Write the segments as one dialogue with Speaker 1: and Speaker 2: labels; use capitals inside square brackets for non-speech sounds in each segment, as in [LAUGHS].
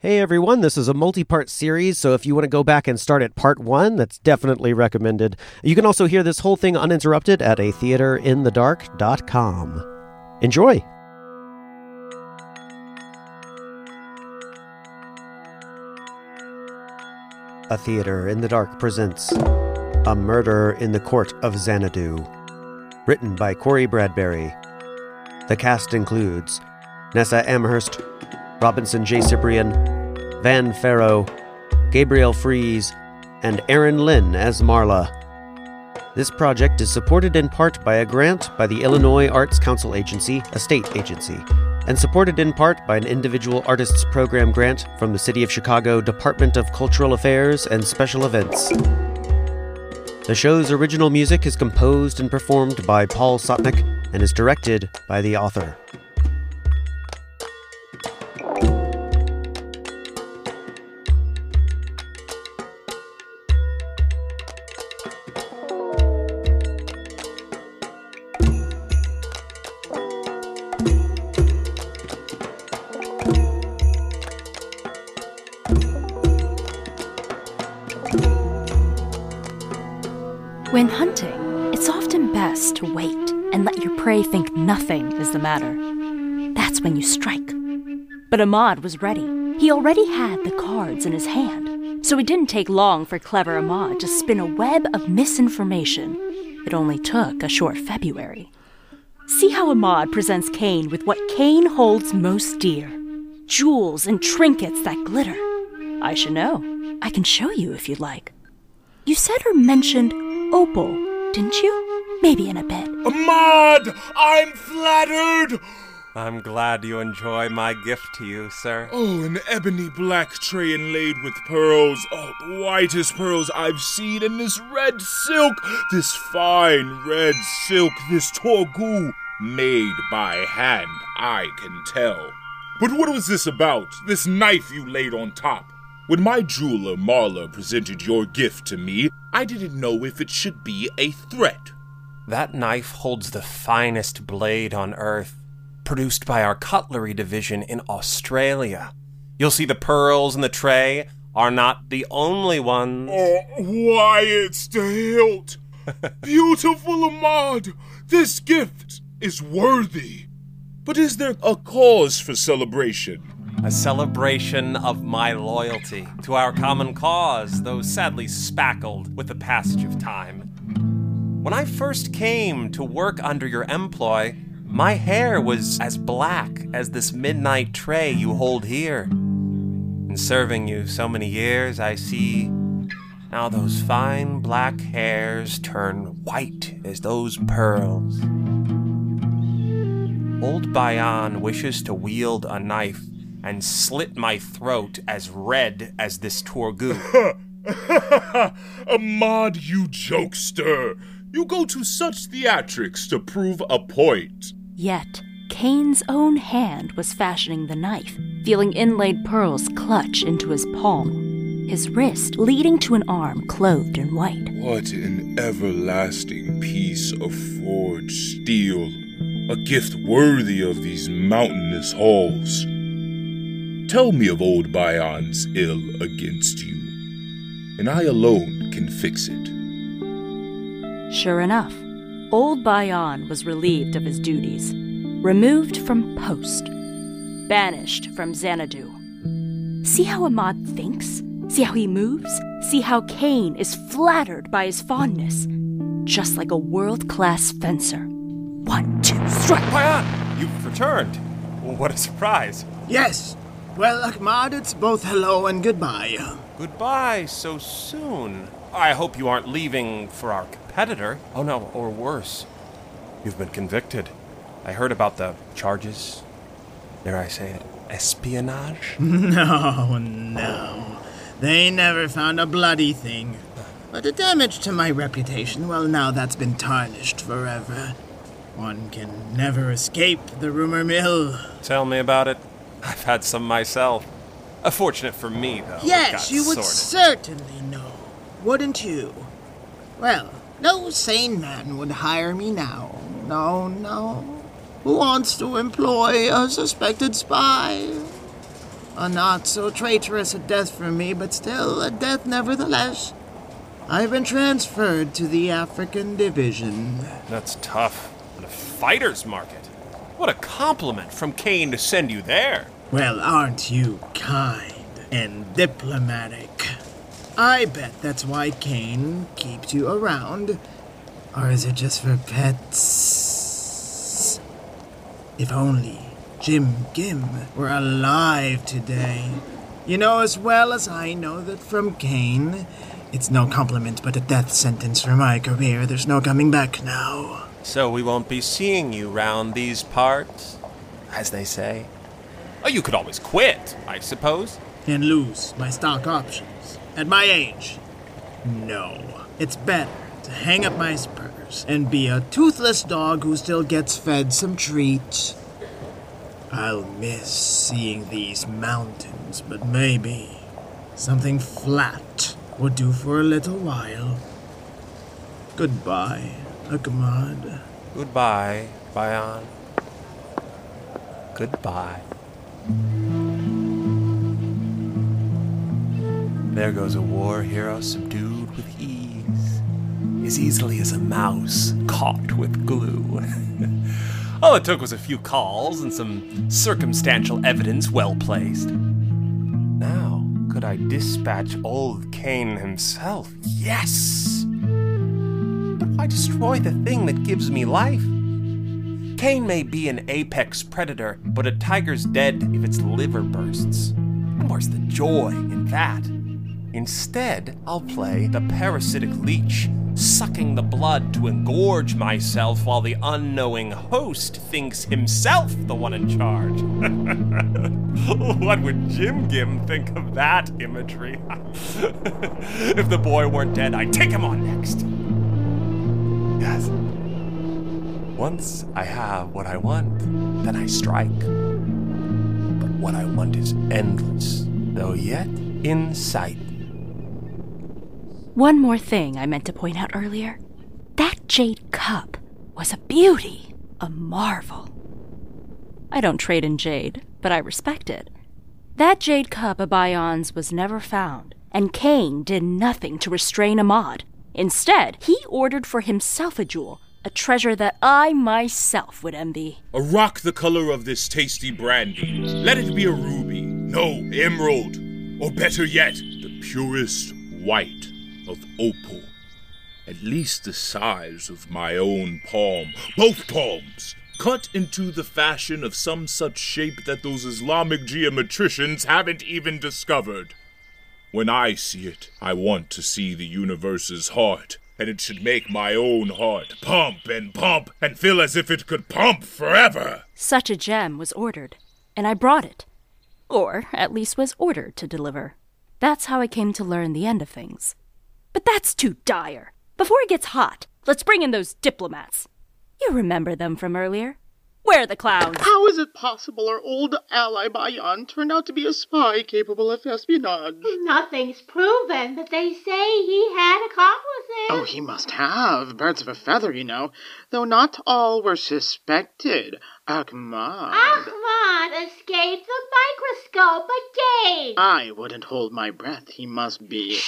Speaker 1: Hey everyone, this is a multi part series, so if you want to go back and start at part one, that's definitely recommended. You can also hear this whole thing uninterrupted at a theaterinthedark.com. Enjoy! A Theater in the Dark presents A Murder in the Court of Xanadu. Written by Corey Bradberry. The cast includes Nessa Amherst, Robinson J. Cyprian, Van Ferro, Gabriel Fries, and Erin Lin as Marla. This project is supported in part by a grant by the Illinois Arts Council Agency, a state agency, and supported in part by an individual artists program grant from the City of Chicago Department of Cultural Affairs and Special Events. The show's original music is composed and performed by Paul Sottnik and is directed by the author.
Speaker 2: When hunting, it's often best to wait and let your prey think nothing is the matter. That's when you strike. But Ahmad was ready. He already had the cards in his hand, so it didn't take long for clever Ahmad to spin a web of misinformation. It only took a short February. See how Ahmad presents Kane with what Kane holds most dear jewels and trinkets that glitter. I should know. I can show you if you'd like. You said or mentioned opal, didn't you? Maybe in a bit.
Speaker 3: Ahmad, I'm flattered.
Speaker 4: I'm glad you enjoy my gift to you, sir.
Speaker 3: Oh, an ebony black tray inlaid with pearls. Oh, the whitest pearls I've seen. And this red silk, this fine red silk, this torgu, made by hand, I can tell. But what was this about? This knife you laid on top? When my jeweler Marla presented your gift to me, I didn't know if it should be a threat.
Speaker 4: That knife holds the finest blade on earth, produced by our cutlery division in Australia. You'll see the pearls in the tray are not the only ones.
Speaker 3: Oh, why it's the hilt! [LAUGHS] Beautiful Ahmad, this gift is worthy. But is there a cause for celebration?
Speaker 4: A celebration of my loyalty to our common cause, though sadly spackled with the passage of time. When I first came to work under your employ, my hair was as black as this midnight tray you hold here. In serving you so many years, I see now those fine black hairs turn white as those pearls. Old Bayan wishes to wield a knife and slit my throat as red as this Torgu. [LAUGHS]
Speaker 3: Ahmad, you jokester! You go to such theatrics to prove a point.
Speaker 2: Yet, Kane's own hand was fashioning the knife, feeling inlaid pearls clutch into his palm, his wrist leading to an arm clothed in white.
Speaker 3: What an everlasting piece of forged steel, a gift worthy of these mountainous halls. Tell me of old Bayan's ill against you, and I alone can fix it.
Speaker 2: Sure enough, old Bayan was relieved of his duties, removed from post, banished from Xanadu. See how Ahmad thinks? See how he moves? See how Kane is flattered by his fondness? Just like a world class fencer. One, two, strike!
Speaker 4: Bayan, you've returned. What a surprise.
Speaker 5: Yes. Well, Ahmad, it's both hello and goodbye.
Speaker 4: Goodbye so soon. I hope you aren't leaving for our competitor. Oh no, or worse. You've been convicted. I heard about the charges. Dare I say it? Espionage? [LAUGHS]
Speaker 5: No, no. They never found a bloody thing. But the damage to my reputation, well, now that's been tarnished forever. One can never escape the rumor mill.
Speaker 4: Tell me about it. I've had some myself. Uh, fortunate for me, though.
Speaker 5: Yes, you would
Speaker 4: sorted.
Speaker 5: certainly know, wouldn't you? Well, no sane man would hire me now. No, no. Who wants to employ a suspected spy? A not so traitorous a death for me, but still a death nevertheless. I've been transferred to the African Division.
Speaker 4: That's tough. And a fighter's market. What a compliment from Kane to send you there.
Speaker 5: Well, aren't you kind and diplomatic? I bet that's why Kane keeps you around. Or is it just for pets? If only Jim Gim were alive today. You know as well as I know that from Kane, it's no compliment but a death sentence for my career. There's no coming back now.
Speaker 4: So we won't be seeing you round these parts, as they say. Oh, you could always quit, I suppose.
Speaker 5: And lose my stock options. At my age, no. It's better to hang up my spurs and be a toothless dog who still gets fed some treats. I'll miss seeing these mountains, but maybe something flat would do for a little while. Goodbye, Ahmad.
Speaker 4: Goodbye, Bayan. Goodbye. There goes a war hero subdued with ease, as easily as a mouse caught with glue. [LAUGHS] All it took was a few calls and some circumstantial evidence well placed. Now, could I dispatch old Kane himself? Yes! But why destroy the thing that gives me life? Kane may be an apex predator, but a tiger's dead if its liver bursts. And where's the joy in that? Instead, I'll play the parasitic leech, sucking the blood to engorge myself while the unknowing host thinks himself the one in charge. [LAUGHS] what would Jim Gim think of that imagery? [LAUGHS] if the boy weren't dead, I'd take him on next. Yes. Once I have what I want, then I strike. But what I want is endless, though yet in sight.
Speaker 2: One more thing I meant to point out earlier. That jade cup was a beauty, a marvel. I don't trade in jade, but I respect it. That jade cup of Bayan's was never found, and Kane did nothing to restrain Ahmad. Instead, he ordered for himself a jewel, a treasure that I myself would envy.
Speaker 3: A rock the color of this tasty brandy. Let it be a ruby, no, emerald, or better yet, the purest white of opal. At least the size of my own palm, both palms, cut into the fashion of some such shape that those Islamic geometricians haven't even discovered. When I see it, I want to see the universe's heart, and it should make my own heart pump and pump and feel as if it could pump forever.
Speaker 2: Such a gem was ordered, and I brought it. Or, at least, was ordered to deliver. That's how I came to learn the end of things. But that's too dire. Before it gets hot, let's bring in those diplomats. You remember them from earlier. Where are the clowns?
Speaker 6: How is it possible our old ally Bayan turned out to be a spy capable of espionage?
Speaker 7: Nothing's proven, but they say he had accomplices.
Speaker 6: Oh, he must have. Birds of a feather, you know. Though not all were suspected. Ahmad.
Speaker 7: Ahmad escaped the microscope again.
Speaker 6: I wouldn't hold my breath. He must be.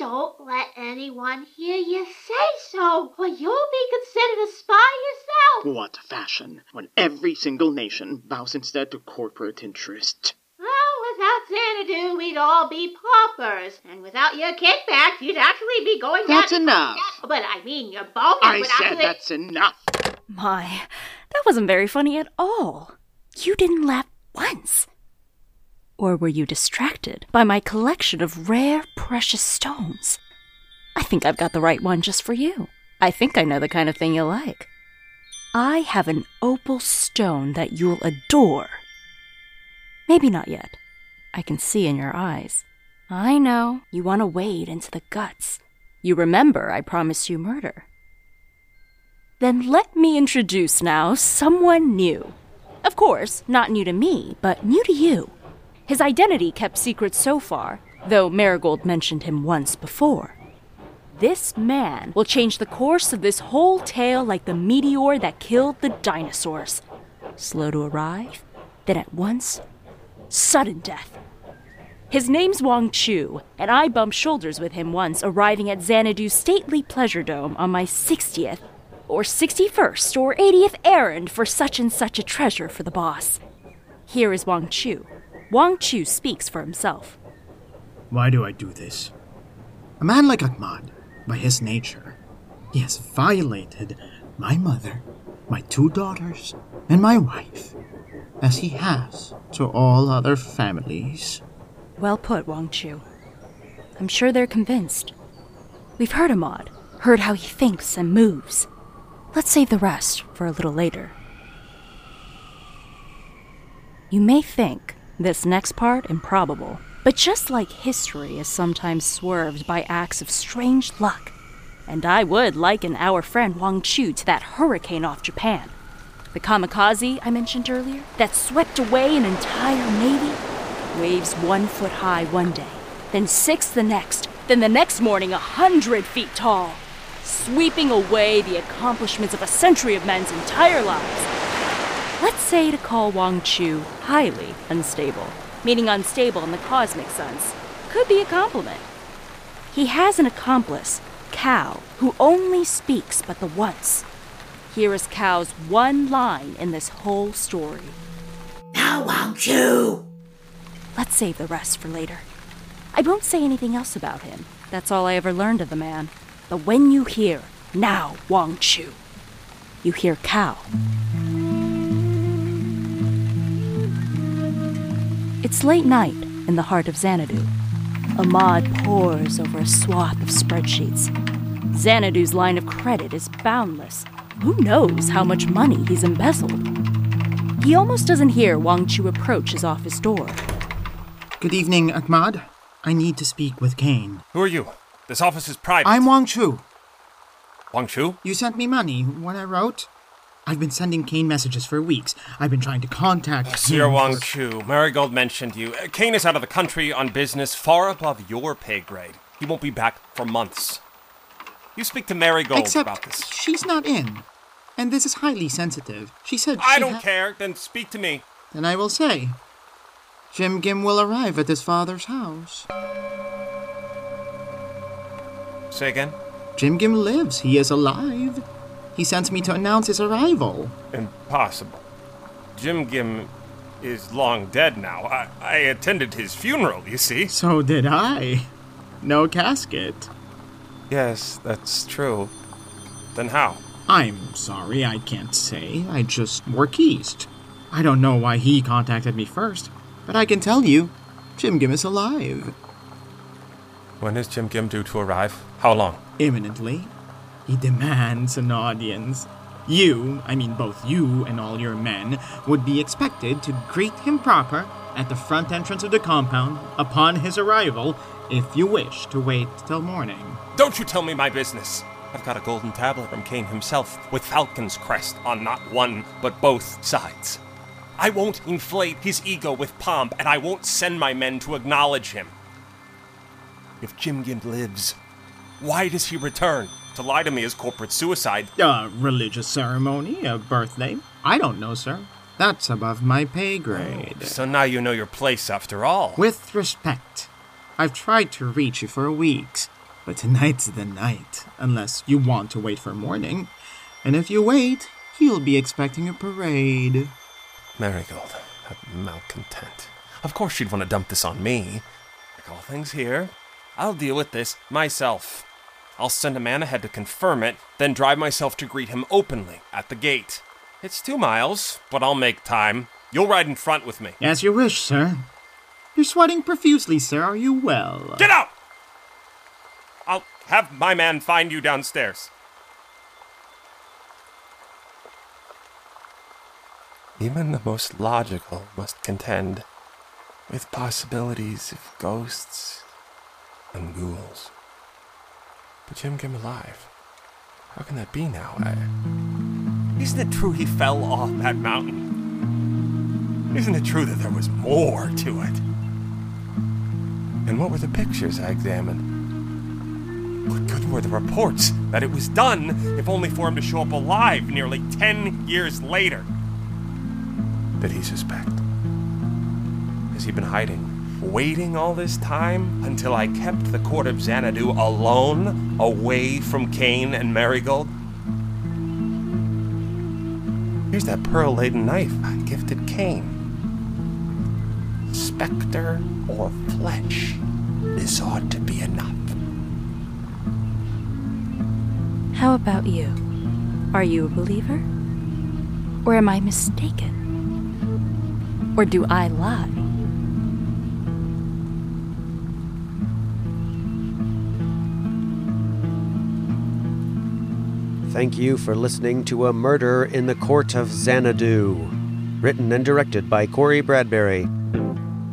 Speaker 7: Don't let anyone hear you say so, or you'll be considered a spy yourself.
Speaker 6: What fashion, when every single nation bows instead to corporate interest.
Speaker 7: Well, without Xanadu, we'd all be paupers. And without your kickbacks, you'd actually be going down.
Speaker 6: That's enough.
Speaker 7: But I mean, your bonus
Speaker 6: I
Speaker 7: would
Speaker 6: said
Speaker 7: actually...
Speaker 6: that's enough.
Speaker 2: My, that wasn't very funny at all. You didn't laugh once. Or were you distracted by my collection of rare, precious stones? I think I've got the right one just for you. I think I know the kind of thing you'll like. I have an opal stone that you'll adore. Maybe not yet. I can see in your eyes. I know you want to wade into the guts. You remember I promised you murder. Then let me introduce now someone new. Of course, not new to me, but new to you. His identity kept secret so far, though Marigold mentioned him once before. This man will change the course of this whole tale like the meteor that killed the dinosaurs. Slow to arrive, then at once sudden death. His name's Wang Chu, and I bumped shoulders with him once arriving at Xanadu's stately pleasure dome on my 60th, or 61st, or 80th errand for such and such a treasure for the boss. Here is Wang Chu. Wang Chu speaks for himself.
Speaker 5: Why do I do this? A man like Ahmad, by his nature, he has violated my mother, my two daughters, and my wife, as he has to all other families.
Speaker 2: Well put, Wang Chu. I'm sure they're convinced. We've heard Ahmad, heard how he thinks and moves. Let's save the rest for a little later. You may think this next part improbable, but just like history is sometimes swerved by acts of strange luck, and I would liken our friend Wang Chu to that hurricane off Japan. The kamikaze I mentioned earlier, that swept away an entire navy, waves one foot high one day, then six the next, then the next morning a hundred feet tall, sweeping away the accomplishments of a century of men's entire lives. Let's say to call Wang Chu highly unstable, meaning unstable in the cosmic sense, could be a compliment. He has an accomplice, Cao, who only speaks but the once. Here is Cao's one line in this whole story.
Speaker 8: Now, Wang Chu!
Speaker 2: Let's save the rest for later. I won't say anything else about him. That's all I ever learned of the man. But when you hear, now, Wang Chu, you hear Cao. It's late night in the heart of Xanadu. Ahmad pores over a swath of spreadsheets. Xanadu's line of credit is boundless. Who knows how much money he's embezzled? He almost doesn't hear Wang Chu approach his office door.
Speaker 5: Good evening, Ahmad. I need to speak with Kane.
Speaker 4: Who are you? This office is private.
Speaker 5: I'm Wang Chu.
Speaker 4: Wang Chu?
Speaker 5: You sent me money when I wrote? I've been sending Kane messages for weeks. I've been trying to contact him.
Speaker 4: Wang Chu, Marigold mentioned you. Uh, Kane is out of the country on business far above your pay grade. He won't be back for months. You speak to Marigold
Speaker 5: Except
Speaker 4: about this.
Speaker 5: she's not in. And this is highly sensitive. She said
Speaker 4: I
Speaker 5: she
Speaker 4: don't
Speaker 5: ha-
Speaker 4: care. Then speak to me.
Speaker 5: Then I will say. Jim Gim will arrive at his father's house.
Speaker 4: Say again.
Speaker 5: Jim Gim lives. He is alive. He sent me to announce his arrival.
Speaker 4: Impossible. Jim Gim is long dead now. I, I attended his funeral, you see.
Speaker 5: So did I. No casket.
Speaker 4: Yes, that's true. Then how?
Speaker 5: I'm sorry, I can't say. I just work east. I don't know why he contacted me first, but I can tell you, Jim Gim is alive.
Speaker 4: When is Jim Gim due to arrive? How long?
Speaker 5: Imminently. He demands an audience. You, I mean both you and all your men, would be expected to greet him proper at the front entrance of the compound upon his arrival if you wish to wait till morning.
Speaker 4: Don't you tell me my business. I've got a golden tablet from Kane himself with Falcon's crest on not one, but both sides. I won't inflate his ego with pomp, and I won't send my men to acknowledge him. If Jim Gim lives, why does he return? To lie to me is corporate suicide.
Speaker 5: A religious ceremony, a birthday? I don't know, sir. That's above my pay grade.
Speaker 4: So now you know your place after all.
Speaker 5: With respect, I've tried to reach you for weeks, but tonight's the night, unless you want to wait for morning. And if you wait, you'll be expecting a parade.
Speaker 4: Marigold, that malcontent. Of course she'd want to dump this on me. Like all things here, I'll deal with this myself. I'll send a man ahead to confirm it, then drive myself to greet him openly at the gate. It's two miles, but I'll make time. You'll ride in front with me.
Speaker 5: As you wish, sir. You're sweating profusely, sir. Are you well?
Speaker 4: Get out! I'll have my man find you downstairs. Even the most logical must contend with possibilities of ghosts and ghouls. But Jim Gim alive. How can that be now? I... Isn't it true he fell off that mountain? Isn't it true that there was more to it? And what were the pictures I examined? What good were the reports that it was done, if only for him to show up alive nearly ten years later? Did he suspect? has he been hiding? Waiting all this time until I kept the court of Xanadu alone, away from Kane and Marigold? Here's that pearl laden knife I gifted Kane. Spectre or flesh, this ought to be enough.
Speaker 2: How about you? Are you a believer? Or am I mistaken? Or do I lie?
Speaker 1: Thank you for listening to A Murder in the Court of Xanadu, written and directed by Corey Bradberry.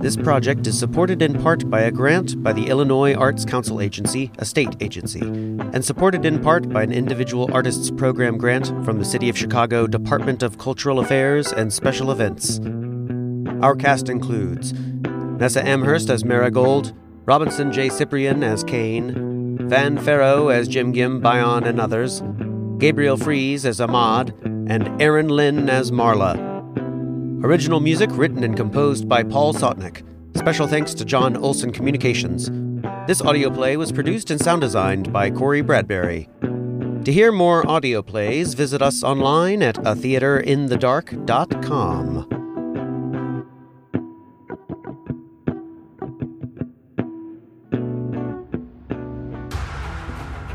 Speaker 1: This project is supported in part by a grant by the Illinois Arts Council Agency, a state agency, and supported in part by an individual artists program grant from the City of Chicago Department of Cultural Affairs and Special Events. Our cast includes Nessa Amherst as Marigold, Robinson J. Cyprian as Kane, Van Ferro as Jim Gim, Bayan, and others, Gabriel Fries as Ahmad, and Erin Lin as Marla. Original music written and composed by Paul Sottnik. Special thanks to John Olson Communications. This audio play was produced and sound designed by Corey Bradberry. To hear more audio plays, visit us online at atheaterinthedark.com.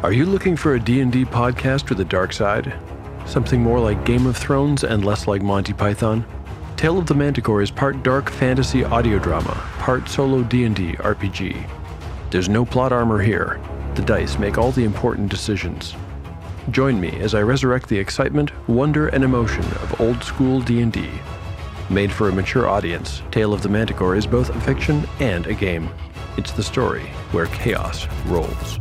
Speaker 9: Are you looking for a D&D podcast with a dark side? Something more like Game of Thrones and less like Monty Python? Tale of the Manticore is part dark fantasy audio drama, part solo D&D RPG. There's no plot armor here. The dice make all the important decisions. Join me as I resurrect the excitement, wonder, and emotion of old school D&D. Made for a mature audience, Tale of the Manticore is both a fiction and a game. It's the story where chaos rolls.